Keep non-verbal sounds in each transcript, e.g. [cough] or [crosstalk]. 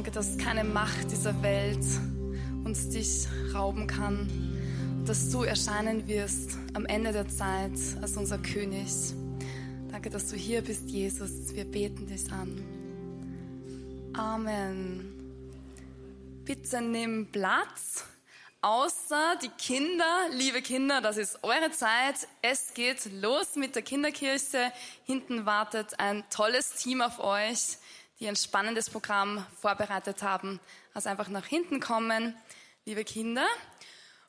Danke, dass keine Macht dieser Welt uns dich rauben kann. Dass du erscheinen wirst am Ende der Zeit als unser König. Danke, dass du hier bist, Jesus. Wir beten dich an. Amen. Bitte nimm Platz. Außer die Kinder, liebe Kinder, das ist eure Zeit. Es geht los mit der Kinderkirche. Hinten wartet ein tolles Team auf euch die ein spannendes Programm vorbereitet haben. Also einfach nach hinten kommen, liebe Kinder.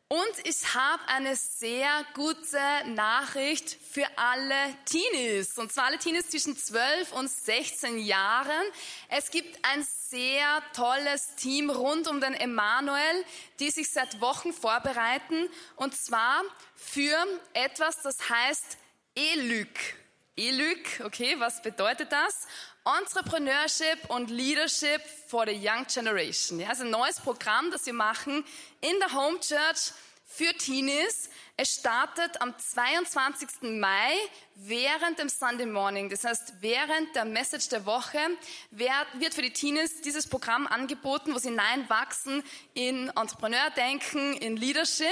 Und ich habe eine sehr gute Nachricht für alle Teenies. Und zwar alle Teenies zwischen 12 und 16 Jahren. Es gibt ein sehr tolles Team rund um den Emanuel, die sich seit Wochen vorbereiten. Und zwar für etwas, das heißt ELYC. ELYC, okay, was bedeutet das? Entrepreneurship und Leadership for the Young Generation. Ja, also ein neues Programm, das wir machen in der Home Church für Teenies. Es startet am 22. Mai während dem Sunday Morning. Das heißt, während der Message der Woche wird für die Teenies dieses Programm angeboten, wo sie hineinwachsen in Entrepreneurdenken, in Leadership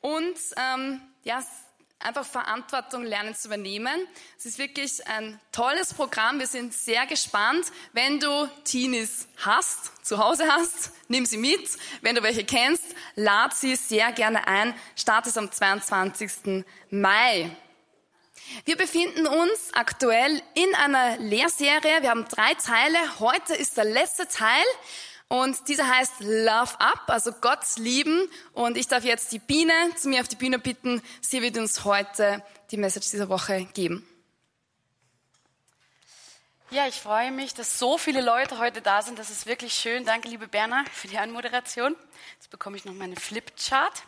und ähm, ja, einfach Verantwortung lernen zu übernehmen. Es ist wirklich ein tolles Programm. Wir sind sehr gespannt. Wenn du Teenies hast, zu Hause hast, nimm sie mit. Wenn du welche kennst, lad sie sehr gerne ein. Start es am 22. Mai. Wir befinden uns aktuell in einer Lehrserie. Wir haben drei Teile. Heute ist der letzte Teil. Und dieser heißt Love Up, also Gott lieben. Und ich darf jetzt die Biene zu mir auf die Bühne bitten. Sie wird uns heute die Message dieser Woche geben. Ja, ich freue mich, dass so viele Leute heute da sind. Das ist wirklich schön. Danke, liebe Berner, für die Anmoderation. Jetzt bekomme ich noch meine Flipchart.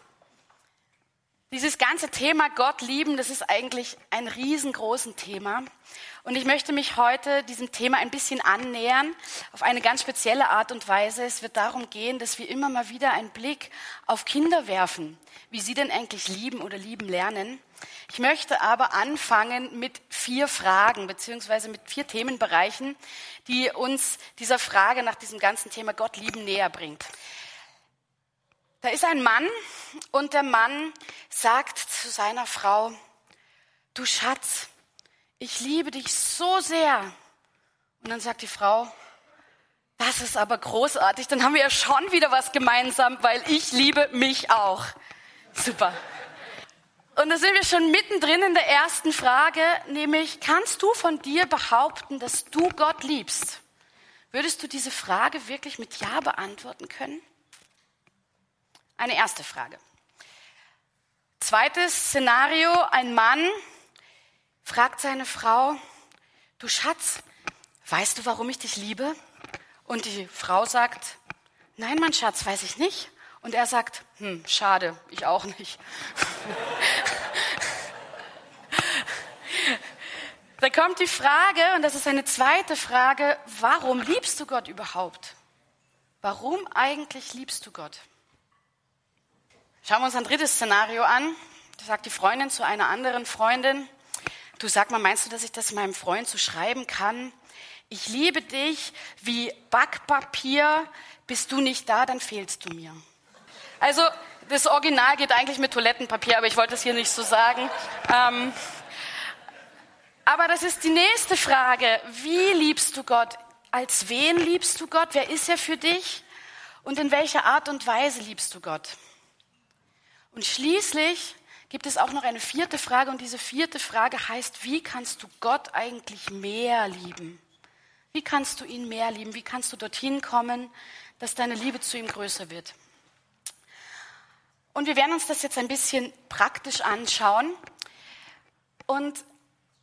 Dieses ganze Thema Gott lieben, das ist eigentlich ein riesengroßes Thema. Und ich möchte mich heute diesem Thema ein bisschen annähern, auf eine ganz spezielle Art und Weise. Es wird darum gehen, dass wir immer mal wieder einen Blick auf Kinder werfen, wie sie denn eigentlich lieben oder lieben lernen. Ich möchte aber anfangen mit vier Fragen, beziehungsweise mit vier Themenbereichen, die uns dieser Frage nach diesem ganzen Thema Gott lieben näher bringt. Da ist ein Mann und der Mann sagt zu seiner Frau, du Schatz, ich liebe dich so sehr. Und dann sagt die Frau, das ist aber großartig, dann haben wir ja schon wieder was gemeinsam, weil ich liebe mich auch. Super. Und da sind wir schon mittendrin in der ersten Frage, nämlich, kannst du von dir behaupten, dass du Gott liebst? Würdest du diese Frage wirklich mit Ja beantworten können? Eine erste Frage. Zweites Szenario, ein Mann fragt seine Frau, du Schatz, weißt du, warum ich dich liebe? Und die Frau sagt, nein, mein Schatz, weiß ich nicht. Und er sagt, hm, schade, ich auch nicht. [laughs] da kommt die Frage, und das ist eine zweite Frage, warum liebst du Gott überhaupt? Warum eigentlich liebst du Gott? Schauen wir uns ein drittes Szenario an. Da sagt die Freundin zu einer anderen Freundin, du sag mal, meinst du, dass ich das meinem Freund so schreiben kann? Ich liebe dich wie Backpapier, bist du nicht da, dann fehlst du mir. Also das Original geht eigentlich mit Toilettenpapier, aber ich wollte es hier nicht so sagen. Ähm, aber das ist die nächste Frage. Wie liebst du Gott? Als wen liebst du Gott? Wer ist er für dich? Und in welcher Art und Weise liebst du Gott? Und schließlich gibt es auch noch eine vierte Frage und diese vierte Frage heißt, wie kannst du Gott eigentlich mehr lieben? Wie kannst du ihn mehr lieben? Wie kannst du dorthin kommen, dass deine Liebe zu ihm größer wird? Und wir werden uns das jetzt ein bisschen praktisch anschauen. Und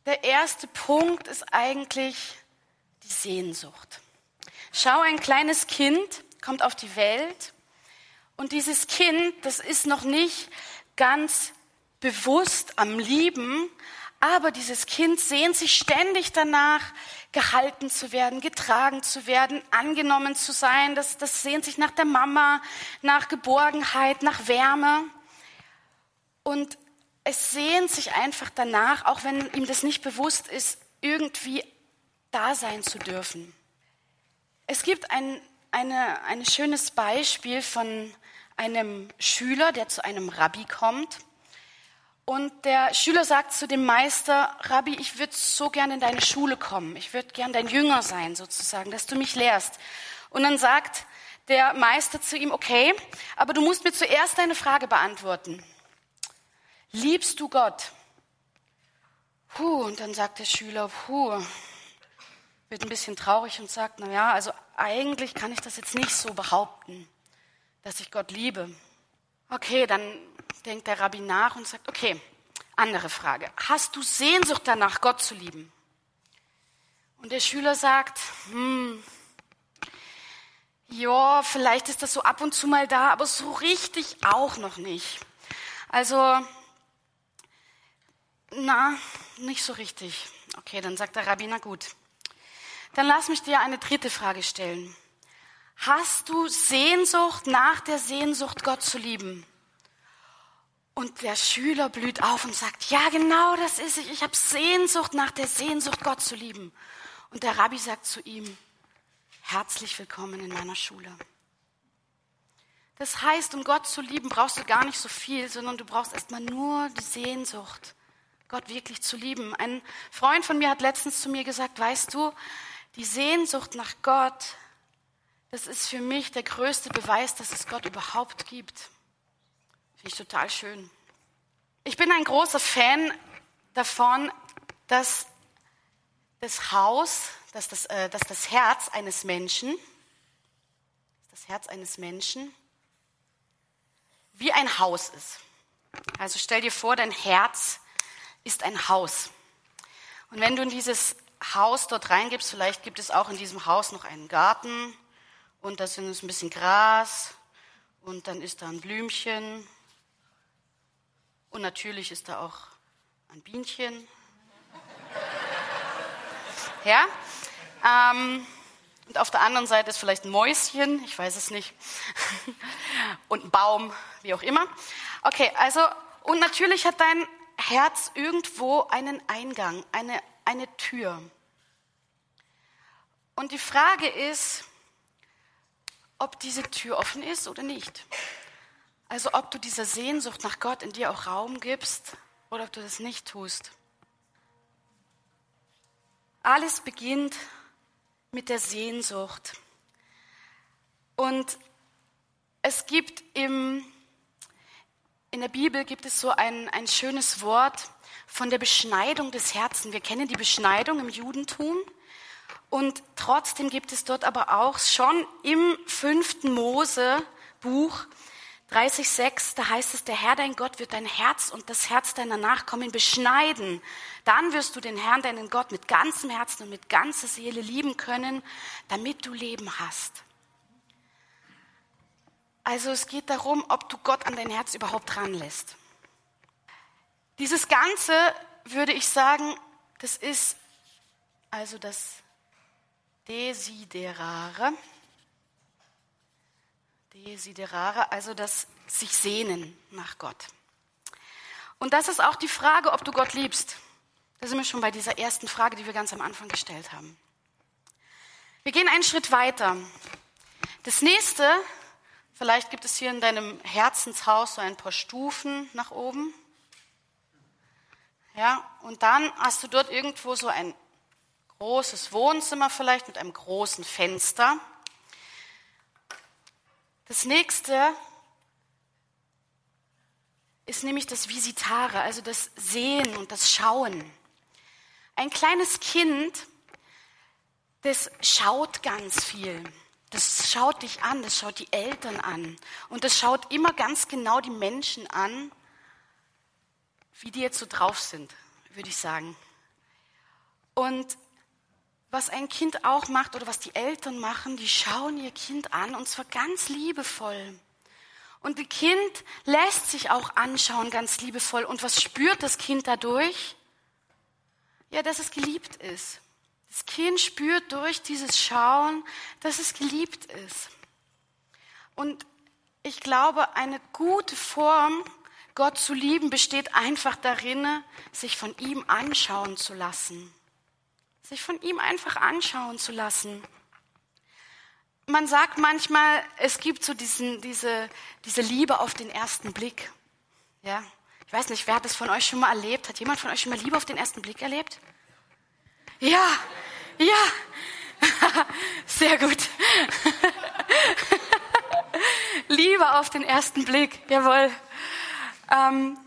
der erste Punkt ist eigentlich die Sehnsucht. Schau, ein kleines Kind kommt auf die Welt und dieses Kind, das ist noch nicht ganz bewusst am Lieben, aber dieses Kind sehnt sich ständig danach, gehalten zu werden, getragen zu werden, angenommen zu sein. Das, das sehnt sich nach der Mama, nach Geborgenheit, nach Wärme. Und es sehnt sich einfach danach, auch wenn ihm das nicht bewusst ist, irgendwie da sein zu dürfen. Es gibt ein eine, ein schönes Beispiel von einem Schüler, der zu einem Rabbi kommt. Und der Schüler sagt zu dem Meister, Rabbi, ich würde so gerne in deine Schule kommen. Ich würde gern dein Jünger sein, sozusagen, dass du mich lehrst. Und dann sagt der Meister zu ihm, okay, aber du musst mir zuerst eine Frage beantworten. Liebst du Gott? Puh, und dann sagt der Schüler, puh, wird ein bisschen traurig und sagt, na ja, also eigentlich kann ich das jetzt nicht so behaupten, dass ich Gott liebe. Okay, dann denkt der Rabbi nach und sagt, okay, andere Frage. Hast du Sehnsucht danach, Gott zu lieben? Und der Schüler sagt, hm, ja, vielleicht ist das so ab und zu mal da, aber so richtig auch noch nicht. Also, na, nicht so richtig. Okay, dann sagt der Rabbi, na gut. Dann lass mich dir eine dritte Frage stellen. Hast du Sehnsucht nach der Sehnsucht, Gott zu lieben? Und der Schüler blüht auf und sagt, ja, genau das ist ich. Ich habe Sehnsucht nach der Sehnsucht, Gott zu lieben. Und der Rabbi sagt zu ihm, herzlich willkommen in meiner Schule. Das heißt, um Gott zu lieben, brauchst du gar nicht so viel, sondern du brauchst erstmal nur die Sehnsucht, Gott wirklich zu lieben. Ein Freund von mir hat letztens zu mir gesagt, weißt du, die Sehnsucht nach Gott, das ist für mich der größte Beweis, dass es Gott überhaupt gibt. Finde ich total schön. Ich bin ein großer Fan davon, dass das Haus, dass das, äh, dass das Herz eines Menschen, das Herz eines Menschen wie ein Haus ist. Also stell dir vor, dein Herz ist ein Haus. Und wenn du in dieses Haus dort reingibst, vielleicht gibt es auch in diesem Haus noch einen Garten und da sind es ein bisschen Gras und dann ist da ein Blümchen und natürlich ist da auch ein Bienchen. [laughs] Ja? Ähm, und auf der anderen Seite ist vielleicht ein Mäuschen, ich weiß es nicht. [laughs] und ein Baum, wie auch immer. Okay, also, und natürlich hat dein Herz irgendwo einen Eingang, eine, eine Tür. Und die Frage ist, ob diese Tür offen ist oder nicht. Also ob du dieser Sehnsucht nach Gott in dir auch Raum gibst oder ob du das nicht tust. Alles beginnt mit der Sehnsucht. Und es gibt im, in der Bibel gibt es so ein, ein schönes Wort von der Beschneidung des Herzens. Wir kennen die Beschneidung im Judentum. Und trotzdem gibt es dort aber auch schon im fünften Mose-Buch 30,6, da heißt es, der Herr dein Gott wird dein Herz und das Herz deiner Nachkommen beschneiden. Dann wirst du den Herrn deinen Gott mit ganzem Herzen und mit ganzer Seele lieben können, damit du Leben hast. Also es geht darum, ob du Gott an dein Herz überhaupt ranlässt. Dieses Ganze würde ich sagen, das ist also das Desiderare. Desiderare, also das sich sehnen nach Gott. Und das ist auch die Frage, ob du Gott liebst. Da sind wir schon bei dieser ersten Frage, die wir ganz am Anfang gestellt haben. Wir gehen einen Schritt weiter. Das nächste, vielleicht gibt es hier in deinem Herzenshaus so ein paar Stufen nach oben. Ja, und dann hast du dort irgendwo so ein großes Wohnzimmer vielleicht mit einem großen Fenster. Das nächste ist nämlich das Visitare, also das Sehen und das Schauen. Ein kleines Kind, das schaut ganz viel. Das schaut dich an, das schaut die Eltern an. Und das schaut immer ganz genau die Menschen an, wie die jetzt so drauf sind, würde ich sagen. Und was ein Kind auch macht oder was die Eltern machen, die schauen ihr Kind an und zwar ganz liebevoll. Und das Kind lässt sich auch anschauen ganz liebevoll. Und was spürt das Kind dadurch? Ja, dass es geliebt ist. Das Kind spürt durch dieses Schauen, dass es geliebt ist. Und ich glaube, eine gute Form, Gott zu lieben, besteht einfach darin, sich von ihm anschauen zu lassen sich von ihm einfach anschauen zu lassen. man sagt manchmal, es gibt so diesen, diese, diese Liebe auf den ersten Blick. Ja, ich weiß nicht, wer hat das von euch schon mal erlebt? Hat jemand von euch schon mal Liebe auf den ersten Blick erlebt? Ja, ja, [laughs] sehr gut. [laughs] Liebe auf den ersten Blick, jawohl. Ähm,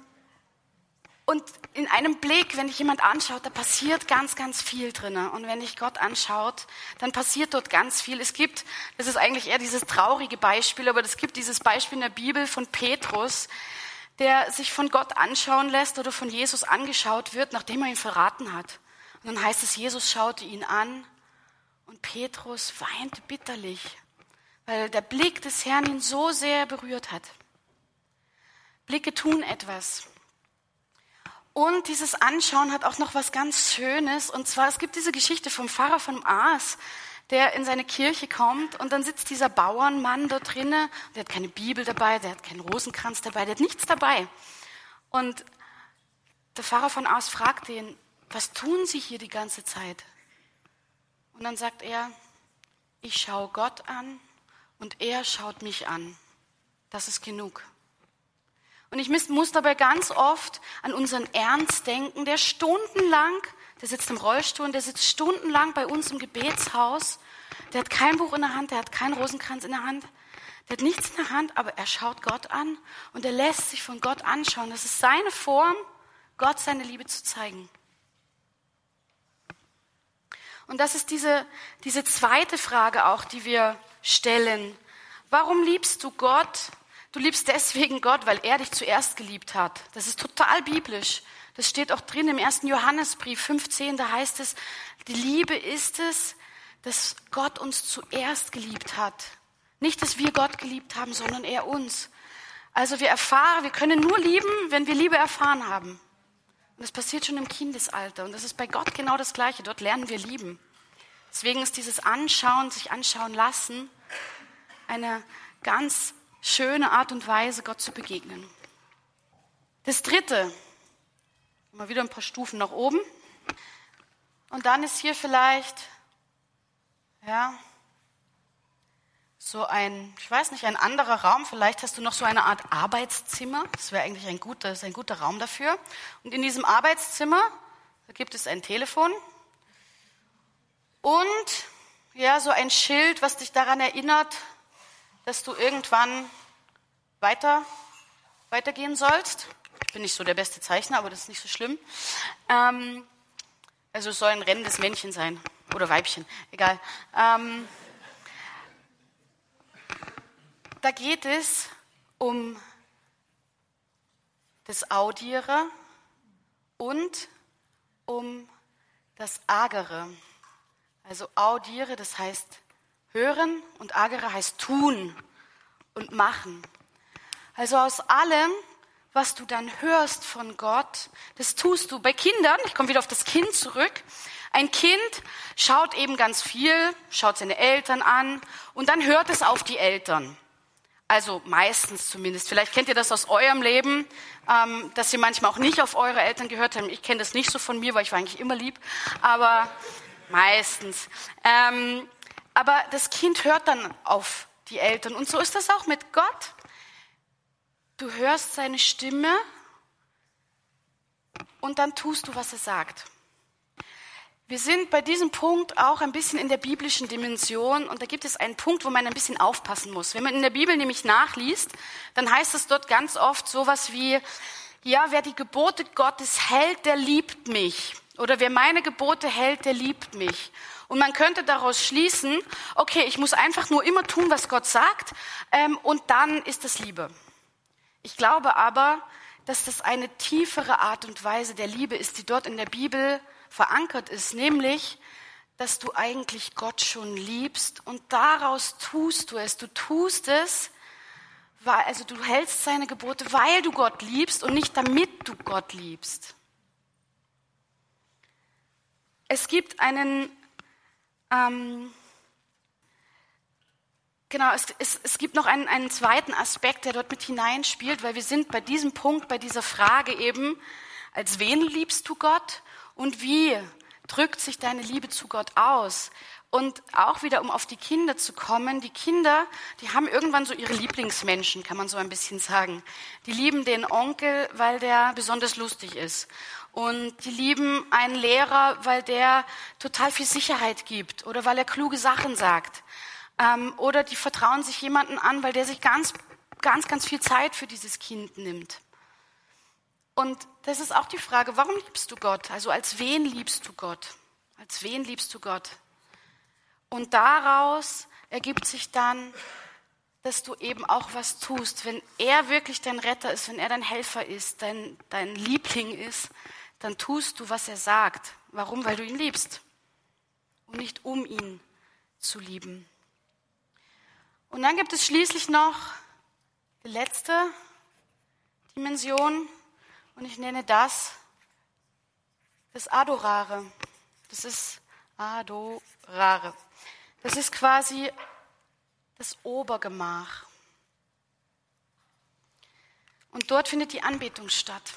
und in einem Blick, wenn dich jemand anschaut, da passiert ganz, ganz viel drinnen. Und wenn dich Gott anschaut, dann passiert dort ganz viel. Es gibt, das ist eigentlich eher dieses traurige Beispiel, aber es gibt dieses Beispiel in der Bibel von Petrus, der sich von Gott anschauen lässt oder von Jesus angeschaut wird, nachdem er ihn verraten hat. Und dann heißt es, Jesus schaute ihn an und Petrus weinte bitterlich, weil der Blick des Herrn ihn so sehr berührt hat. Blicke tun etwas. Und dieses Anschauen hat auch noch was ganz Schönes. Und zwar, es gibt diese Geschichte vom Pfarrer von Aas, der in seine Kirche kommt und dann sitzt dieser Bauernmann dort drinnen. Der hat keine Bibel dabei, der hat keinen Rosenkranz dabei, der hat nichts dabei. Und der Pfarrer von Aas fragt ihn, was tun Sie hier die ganze Zeit? Und dann sagt er, ich schaue Gott an und er schaut mich an. Das ist genug. Und ich muss dabei ganz oft an unseren Ernst denken, der stundenlang, der sitzt im Rollstuhl der sitzt stundenlang bei uns im Gebetshaus. Der hat kein Buch in der Hand, der hat keinen Rosenkranz in der Hand, der hat nichts in der Hand, aber er schaut Gott an und er lässt sich von Gott anschauen. Das ist seine Form, Gott seine Liebe zu zeigen. Und das ist diese, diese zweite Frage auch, die wir stellen. Warum liebst du Gott Du liebst deswegen Gott, weil er dich zuerst geliebt hat. Das ist total biblisch. Das steht auch drin im ersten Johannesbrief 15, da heißt es, die Liebe ist es, dass Gott uns zuerst geliebt hat. Nicht, dass wir Gott geliebt haben, sondern er uns. Also wir erfahren, wir können nur lieben, wenn wir Liebe erfahren haben. Und das passiert schon im Kindesalter. Und das ist bei Gott genau das Gleiche. Dort lernen wir lieben. Deswegen ist dieses Anschauen, sich anschauen lassen, eine ganz schöne Art und Weise, Gott zu begegnen. Das dritte, mal wieder ein paar Stufen nach oben. Und dann ist hier vielleicht, ja, so ein, ich weiß nicht, ein anderer Raum. Vielleicht hast du noch so eine Art Arbeitszimmer. Das wäre eigentlich ein guter, ein guter Raum dafür. Und in diesem Arbeitszimmer, gibt es ein Telefon und ja, so ein Schild, was dich daran erinnert, dass du irgendwann weiter, weitergehen sollst. Ich bin nicht so der beste Zeichner, aber das ist nicht so schlimm. Ähm, also es soll ein rennendes Männchen sein oder Weibchen, egal. Ähm, da geht es um das Audiere und um das Agere. Also Audiere, das heißt Hören und agere heißt tun und machen. Also aus allem, was du dann hörst von Gott, das tust du. Bei Kindern, ich komme wieder auf das Kind zurück, ein Kind schaut eben ganz viel, schaut seine Eltern an und dann hört es auf die Eltern. Also meistens zumindest. Vielleicht kennt ihr das aus eurem Leben, ähm, dass ihr manchmal auch nicht auf eure Eltern gehört habt. Ich kenne das nicht so von mir, weil ich war eigentlich immer lieb, aber meistens. Ähm, aber das Kind hört dann auf die Eltern. Und so ist das auch mit Gott. Du hörst seine Stimme und dann tust du, was er sagt. Wir sind bei diesem Punkt auch ein bisschen in der biblischen Dimension und da gibt es einen Punkt, wo man ein bisschen aufpassen muss. Wenn man in der Bibel nämlich nachliest, dann heißt es dort ganz oft sowas wie, ja, wer die Gebote Gottes hält, der liebt mich. Oder wer meine Gebote hält, der liebt mich. Und man könnte daraus schließen, okay, ich muss einfach nur immer tun, was Gott sagt, ähm, und dann ist das Liebe. Ich glaube aber, dass das eine tiefere Art und Weise der Liebe ist, die dort in der Bibel verankert ist, nämlich, dass du eigentlich Gott schon liebst und daraus tust du es. Du tust es, weil, also du hältst seine Gebote, weil du Gott liebst und nicht damit du Gott liebst. Es gibt einen ähm, genau, es, es, es gibt noch einen, einen zweiten Aspekt, der dort mit hineinspielt, weil wir sind bei diesem Punkt, bei dieser Frage eben, als wen liebst du Gott und wie drückt sich deine Liebe zu Gott aus? Und auch wieder, um auf die Kinder zu kommen, die Kinder, die haben irgendwann so ihre Lieblingsmenschen, kann man so ein bisschen sagen. Die lieben den Onkel, weil der besonders lustig ist. Und die lieben einen Lehrer, weil der total viel Sicherheit gibt oder weil er kluge Sachen sagt. Ähm, oder die vertrauen sich jemanden an, weil der sich ganz, ganz, ganz viel Zeit für dieses Kind nimmt. Und das ist auch die Frage, warum liebst du Gott? Also als wen liebst du Gott? Als wen liebst du Gott? Und daraus ergibt sich dann, dass du eben auch was tust. Wenn er wirklich dein Retter ist, wenn er dein Helfer ist, dein, dein Liebling ist, dann tust du, was er sagt. Warum? Weil du ihn liebst. Und nicht um ihn zu lieben. Und dann gibt es schließlich noch die letzte Dimension. Und ich nenne das das Adorare. Das ist Adorare. Das ist quasi das Obergemach. Und dort findet die Anbetung statt.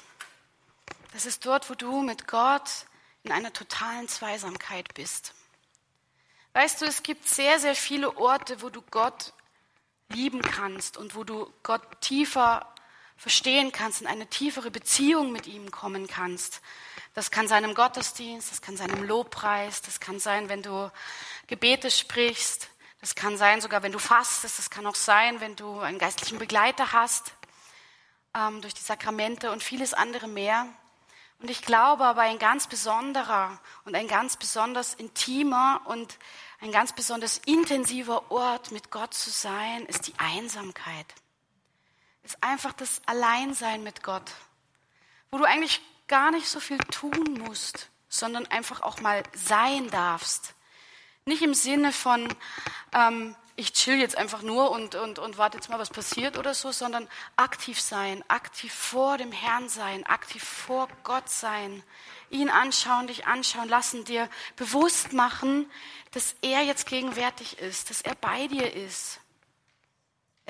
Das ist dort, wo du mit Gott in einer totalen Zweisamkeit bist. Weißt du, es gibt sehr, sehr viele Orte, wo du Gott lieben kannst und wo du Gott tiefer verstehen kannst, in eine tiefere Beziehung mit ihm kommen kannst. Das kann sein im Gottesdienst, das kann sein im Lobpreis, das kann sein, wenn du Gebete sprichst, das kann sein sogar, wenn du fastest, das kann auch sein, wenn du einen geistlichen Begleiter hast, ähm, durch die Sakramente und vieles andere mehr. Und ich glaube aber, ein ganz besonderer und ein ganz besonders intimer und ein ganz besonders intensiver Ort mit Gott zu sein, ist die Einsamkeit. Ist einfach das Alleinsein mit Gott, wo du eigentlich gar nicht so viel tun musst, sondern einfach auch mal sein darfst. Nicht im Sinne von, ähm, ich chill jetzt einfach nur und, und, und warte jetzt mal, was passiert oder so, sondern aktiv sein, aktiv vor dem Herrn sein, aktiv vor Gott sein, ihn anschauen, dich anschauen lassen, dir bewusst machen, dass er jetzt gegenwärtig ist, dass er bei dir ist,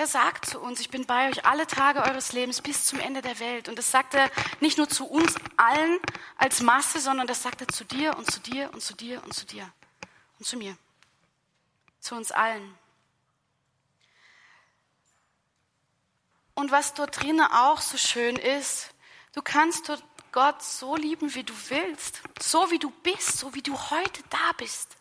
er sagt zu uns, ich bin bei euch alle Tage eures Lebens bis zum Ende der Welt. Und das sagt er nicht nur zu uns allen als Masse, sondern das sagt er zu dir und zu dir und zu dir und zu dir und zu mir. Zu uns allen. Und was dort drinnen auch so schön ist, du kannst dort Gott so lieben, wie du willst, so wie du bist, so wie du heute da bist.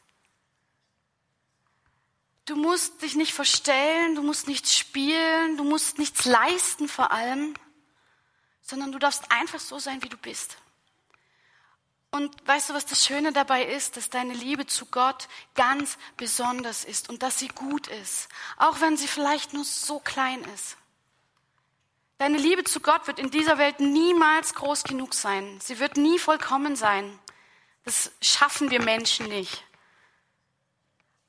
Du musst dich nicht verstellen, du musst nichts spielen, du musst nichts leisten vor allem, sondern du darfst einfach so sein, wie du bist. Und weißt du, was das Schöne dabei ist, dass deine Liebe zu Gott ganz besonders ist und dass sie gut ist, auch wenn sie vielleicht nur so klein ist. Deine Liebe zu Gott wird in dieser Welt niemals groß genug sein. Sie wird nie vollkommen sein. Das schaffen wir Menschen nicht.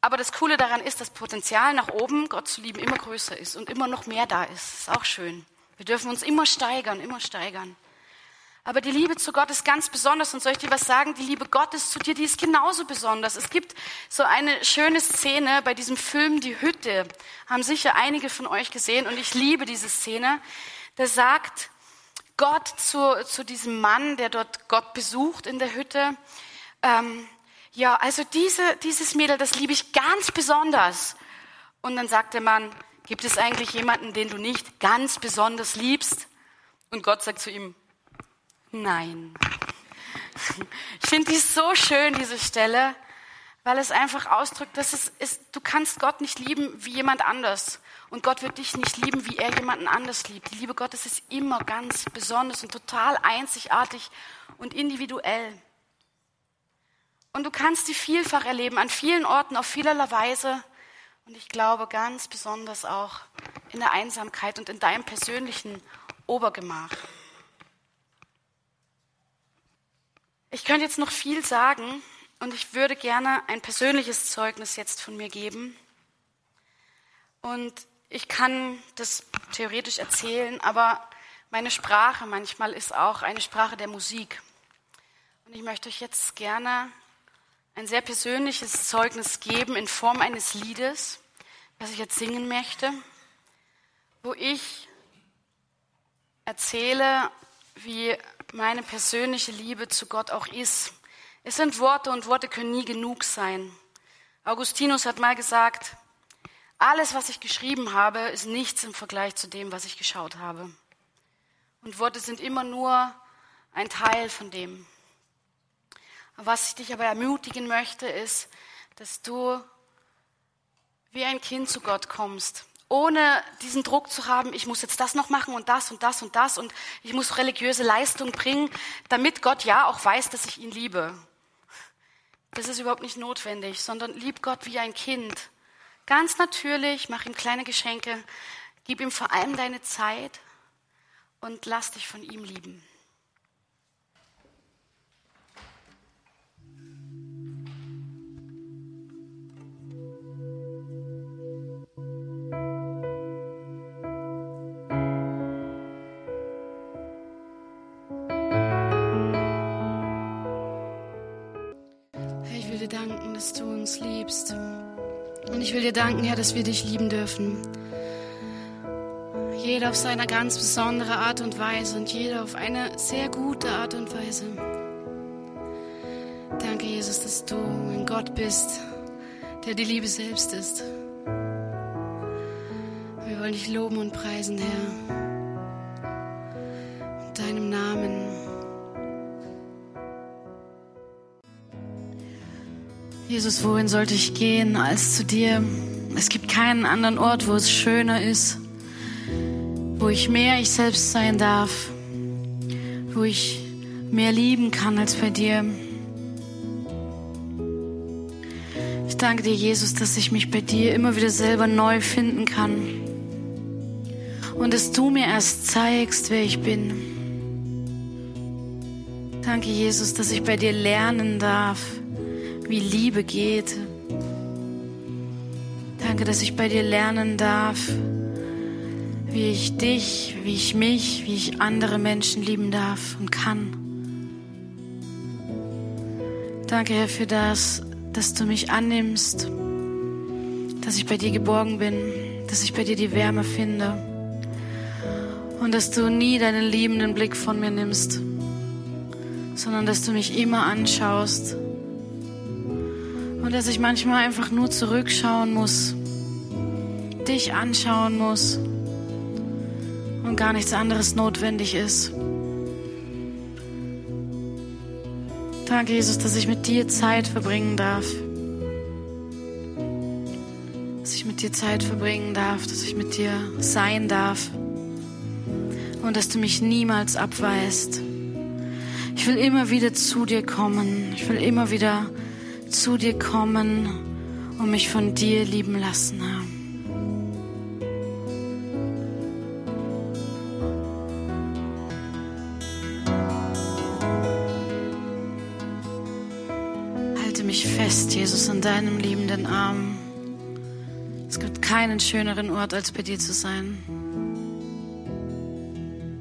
Aber das Coole daran ist, dass Potenzial nach oben, Gott zu lieben, immer größer ist und immer noch mehr da ist. Ist auch schön. Wir dürfen uns immer steigern, immer steigern. Aber die Liebe zu Gott ist ganz besonders. Und soll ich dir was sagen? Die Liebe Gottes zu dir, die ist genauso besonders. Es gibt so eine schöne Szene bei diesem Film Die Hütte. Haben sicher einige von euch gesehen. Und ich liebe diese Szene. Da sagt Gott zu, zu diesem Mann, der dort Gott besucht in der Hütte, ähm, ja, also diese, dieses Mädel, das liebe ich ganz besonders. Und dann sagt der Mann, gibt es eigentlich jemanden, den du nicht ganz besonders liebst? Und Gott sagt zu ihm, nein. Ich finde die so schön, diese Stelle, weil es einfach ausdrückt, dass es ist, du kannst Gott nicht lieben wie jemand anders. Und Gott wird dich nicht lieben, wie er jemanden anders liebt. Die Liebe Gottes ist immer ganz besonders und total einzigartig und individuell. Und du kannst die vielfach erleben, an vielen Orten, auf vielerlei Weise. Und ich glaube ganz besonders auch in der Einsamkeit und in deinem persönlichen Obergemach. Ich könnte jetzt noch viel sagen und ich würde gerne ein persönliches Zeugnis jetzt von mir geben. Und ich kann das theoretisch erzählen, aber meine Sprache manchmal ist auch eine Sprache der Musik. Und ich möchte euch jetzt gerne ein sehr persönliches Zeugnis geben in Form eines Liedes, das ich jetzt singen möchte, wo ich erzähle, wie meine persönliche Liebe zu Gott auch ist. Es sind Worte und Worte können nie genug sein. Augustinus hat mal gesagt, alles, was ich geschrieben habe, ist nichts im Vergleich zu dem, was ich geschaut habe. Und Worte sind immer nur ein Teil von dem. Was ich dich aber ermutigen möchte, ist, dass du wie ein Kind zu Gott kommst, ohne diesen Druck zu haben, ich muss jetzt das noch machen und das und das und das und ich muss religiöse Leistung bringen, damit Gott ja auch weiß, dass ich ihn liebe. Das ist überhaupt nicht notwendig, sondern lieb Gott wie ein Kind. Ganz natürlich, mach ihm kleine Geschenke, gib ihm vor allem deine Zeit und lass dich von ihm lieben. Dass du uns liebst. Und ich will dir danken, Herr, dass wir dich lieben dürfen. Jeder auf seine ganz besondere Art und Weise und jeder auf eine sehr gute Art und Weise. Danke, Jesus, dass du ein Gott bist, der die Liebe selbst ist. Wir wollen dich loben und preisen, Herr. Jesus, wohin sollte ich gehen als zu dir? Es gibt keinen anderen Ort, wo es schöner ist, wo ich mehr ich selbst sein darf, wo ich mehr lieben kann als bei dir. Ich danke dir, Jesus, dass ich mich bei dir immer wieder selber neu finden kann und dass du mir erst zeigst, wer ich bin. Danke, Jesus, dass ich bei dir lernen darf wie Liebe geht. Danke, dass ich bei dir lernen darf, wie ich dich, wie ich mich, wie ich andere Menschen lieben darf und kann. Danke, Herr, für das, dass du mich annimmst, dass ich bei dir geborgen bin, dass ich bei dir die Wärme finde und dass du nie deinen liebenden Blick von mir nimmst, sondern dass du mich immer anschaust und dass ich manchmal einfach nur zurückschauen muss, dich anschauen muss und gar nichts anderes notwendig ist. Danke, Jesus, dass ich mit dir Zeit verbringen darf. Dass ich mit dir Zeit verbringen darf, dass ich mit dir sein darf. Und dass du mich niemals abweist. Ich will immer wieder zu dir kommen. Ich will immer wieder zu dir kommen und mich von dir lieben lassen haben. Halte mich fest, Jesus, in deinem liebenden Arm. Es gibt keinen schöneren Ort, als bei dir zu sein.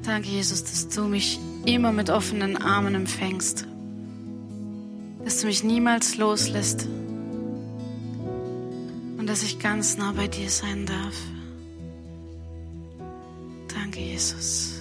Danke, Jesus, dass du mich immer mit offenen Armen empfängst dass du mich niemals loslässt und dass ich ganz nah bei dir sein darf. Danke, Jesus.